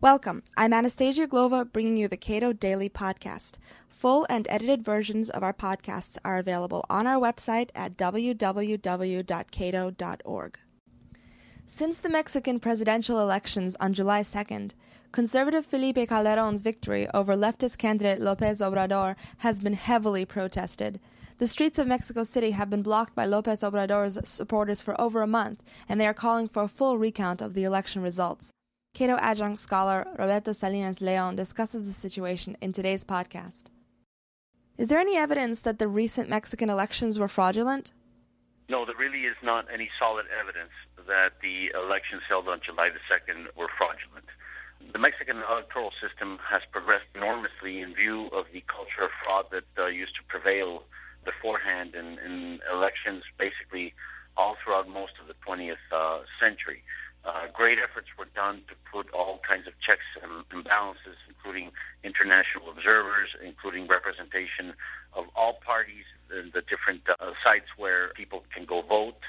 Welcome. I'm Anastasia Uglova bringing you the Cato Daily Podcast. Full and edited versions of our podcasts are available on our website at www.cato.org. Since the Mexican presidential elections on July 2nd, conservative Felipe Calderon's victory over leftist candidate Lopez Obrador has been heavily protested. The streets of Mexico City have been blocked by Lopez Obrador's supporters for over a month, and they are calling for a full recount of the election results. Cato adjunct scholar Roberto Salinas Leon discusses the situation in today's podcast. Is there any evidence that the recent Mexican elections were fraudulent? No, there really is not any solid evidence that the elections held on July the 2nd were fraudulent. The Mexican electoral system has progressed enormously in view of the culture of fraud that uh, used to prevail beforehand in, in, elections basically all throughout most of the 20th uh, century. Uh, great efforts were done to put all kinds of checks and, and balances, including international observers, including representation of all parties in the different uh, sites where people can go vote,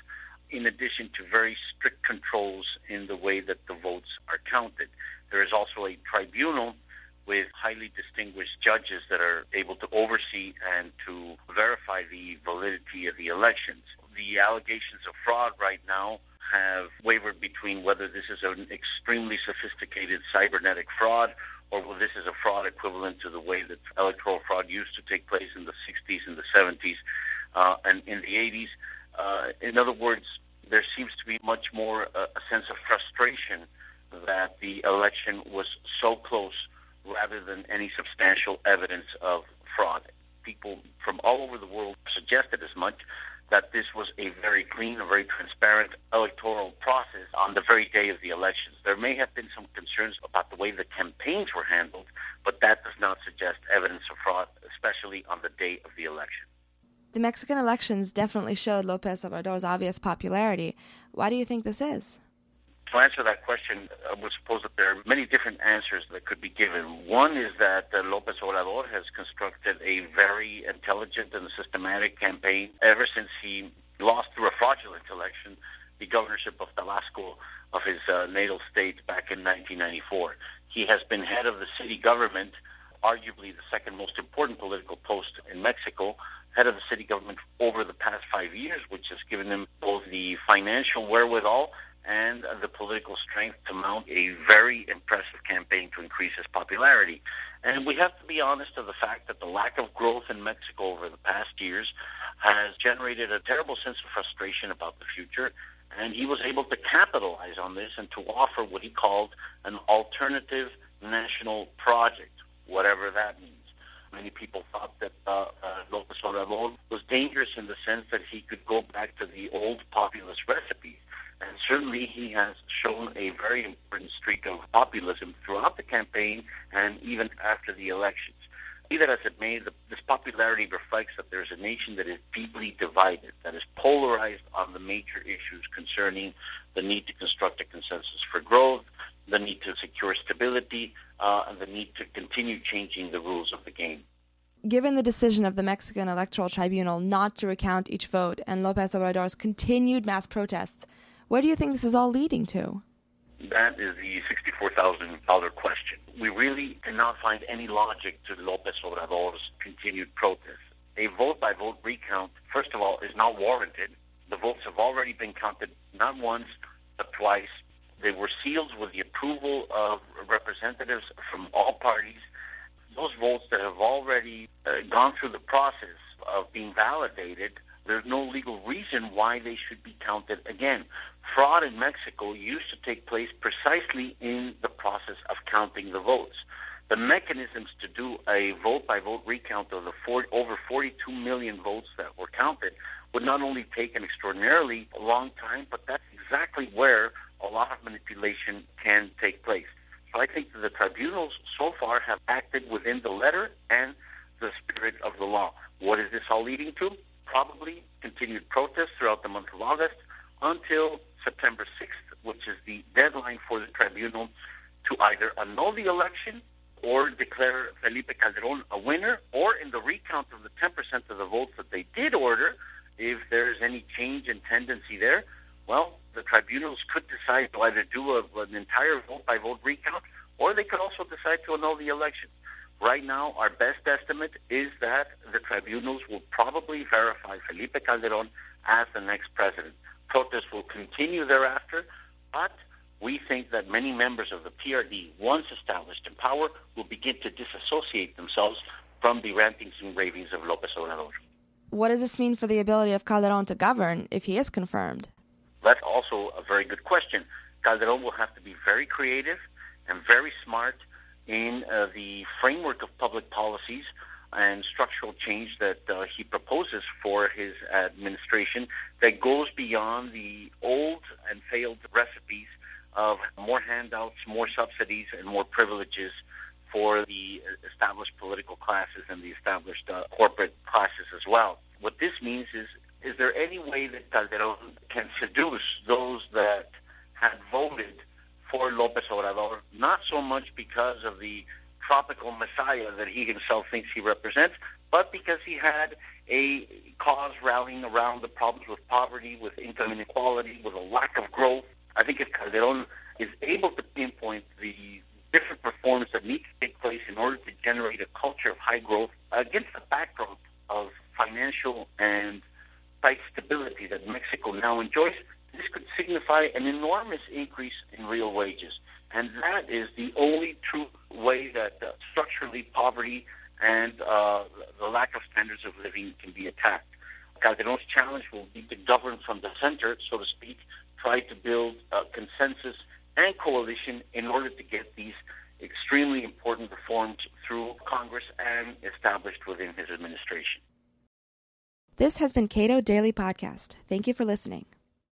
in addition to very strict controls in the way that the votes are counted. There is also a tribunal with highly distinguished judges that are able to oversee and to verify the validity of the elections. The allegations of fraud right now have wavered between whether this is an extremely sophisticated cybernetic fraud or whether this is a fraud equivalent to the way that electoral fraud used to take place in the 60s and the 70s uh, and in the 80s. Uh, in other words, there seems to be much more uh, a sense of frustration that the election was so close rather than any substantial evidence of fraud. People from all over the world suggested as much that this was a very clean, a very transparent electoral process on the very day of the elections. There may have been some concerns about the way the campaigns were handled, but that does not suggest evidence of fraud, especially on the day of the election. The Mexican elections definitely showed Lopez Obrador's obvious popularity. Why do you think this is? To answer that question, I would suppose that there are many different answers that could be given. One is that uh, Lopez Obrador has constructed a very intelligent and systematic campaign ever since he lost through a fraudulent election the governorship of Tabasco of his uh, natal state back in 1994. He has been head of the city government, arguably the second most important political post in Mexico, head of the city government over the past five years, which has given him both the financial wherewithal and the political strength to mount a very impressive campaign to increase his popularity. And we have to be honest of the fact that the lack of growth in Mexico over the past years has generated a terrible sense of frustration about the future. And he was able to capitalize on this and to offer what he called an alternative national project, whatever that means. Many people thought that uh, uh, Lopez Obrador was dangerous in the sense that he could go back to the old populist recipes and certainly he has shown a very important streak of populism throughout the campaign and even after the elections. Be that as it may, the, this popularity reflects that there's a nation that is deeply divided, that is polarized on the major issues concerning the need to construct a consensus for growth, the need to secure stability, uh, and the need to continue changing the rules of the game. Given the decision of the Mexican Electoral Tribunal not to recount each vote and Lopez Obrador's continued mass protests, where do you think this is all leading to? That is the $64,000 question. We really cannot find any logic to Lopez Obrador's continued protest. A vote-by-vote recount, first of all, is not warranted. The votes have already been counted not once, but twice. They were sealed with the approval of representatives from all parties. Those votes that have already uh, gone through the process of being validated there's no legal reason why they should be counted again. Fraud in Mexico used to take place precisely in the process of counting the votes. The mechanisms to do a vote-by-vote recount of the 40, over 42 million votes that were counted would not only take an extraordinarily long time, but that's exactly where a lot of manipulation can take place. So I think that the tribunals so far have acted within the letter and the spirit of the law. What is this all leading to? Probably continued protests throughout the month of August until September 6th, which is the deadline for the tribunal to either annul the election or declare Felipe Calderon a winner, or in the recount of the 10% of the votes that they did order, if there's any change in tendency there, well, the tribunals could decide to either do a, an entire vote-by-vote recount, or they could also decide to annul the elections. Right now, our best estimate is that the tribunals will probably verify Felipe Calderon as the next president. Protests will continue thereafter, but we think that many members of the PRD, once established in power, will begin to disassociate themselves from the rantings and ravings of López Obrador. What does this mean for the ability of Calderon to govern if he is confirmed? That's also a very good question. Calderon will have to be very creative and very smart in uh, the framework of public policies and structural change that uh, he proposes for his administration that goes beyond the old and failed recipes of more handouts, more subsidies, and more privileges for the established political classes and the established uh, corporate classes as well. What this means is, is there any way that Calderon can seduce those that had voted for López Obrador, not so much because of the tropical messiah that he himself thinks he represents, but because he had a cause rallying around the problems with poverty, with income inequality, with a lack of growth. I think if Calderon is able to pinpoint the different reforms that need to take place in order to generate a culture of high growth against the backdrop of financial and price stability that Mexico now enjoys, signify an enormous increase in real wages. And that is the only true way that uh, structurally poverty and uh, the lack of standards of living can be attacked. Calderon's challenge will be to govern from the center, so to speak, try to build a consensus and coalition in order to get these extremely important reforms through Congress and established within his administration. This has been Cato Daily Podcast. Thank you for listening.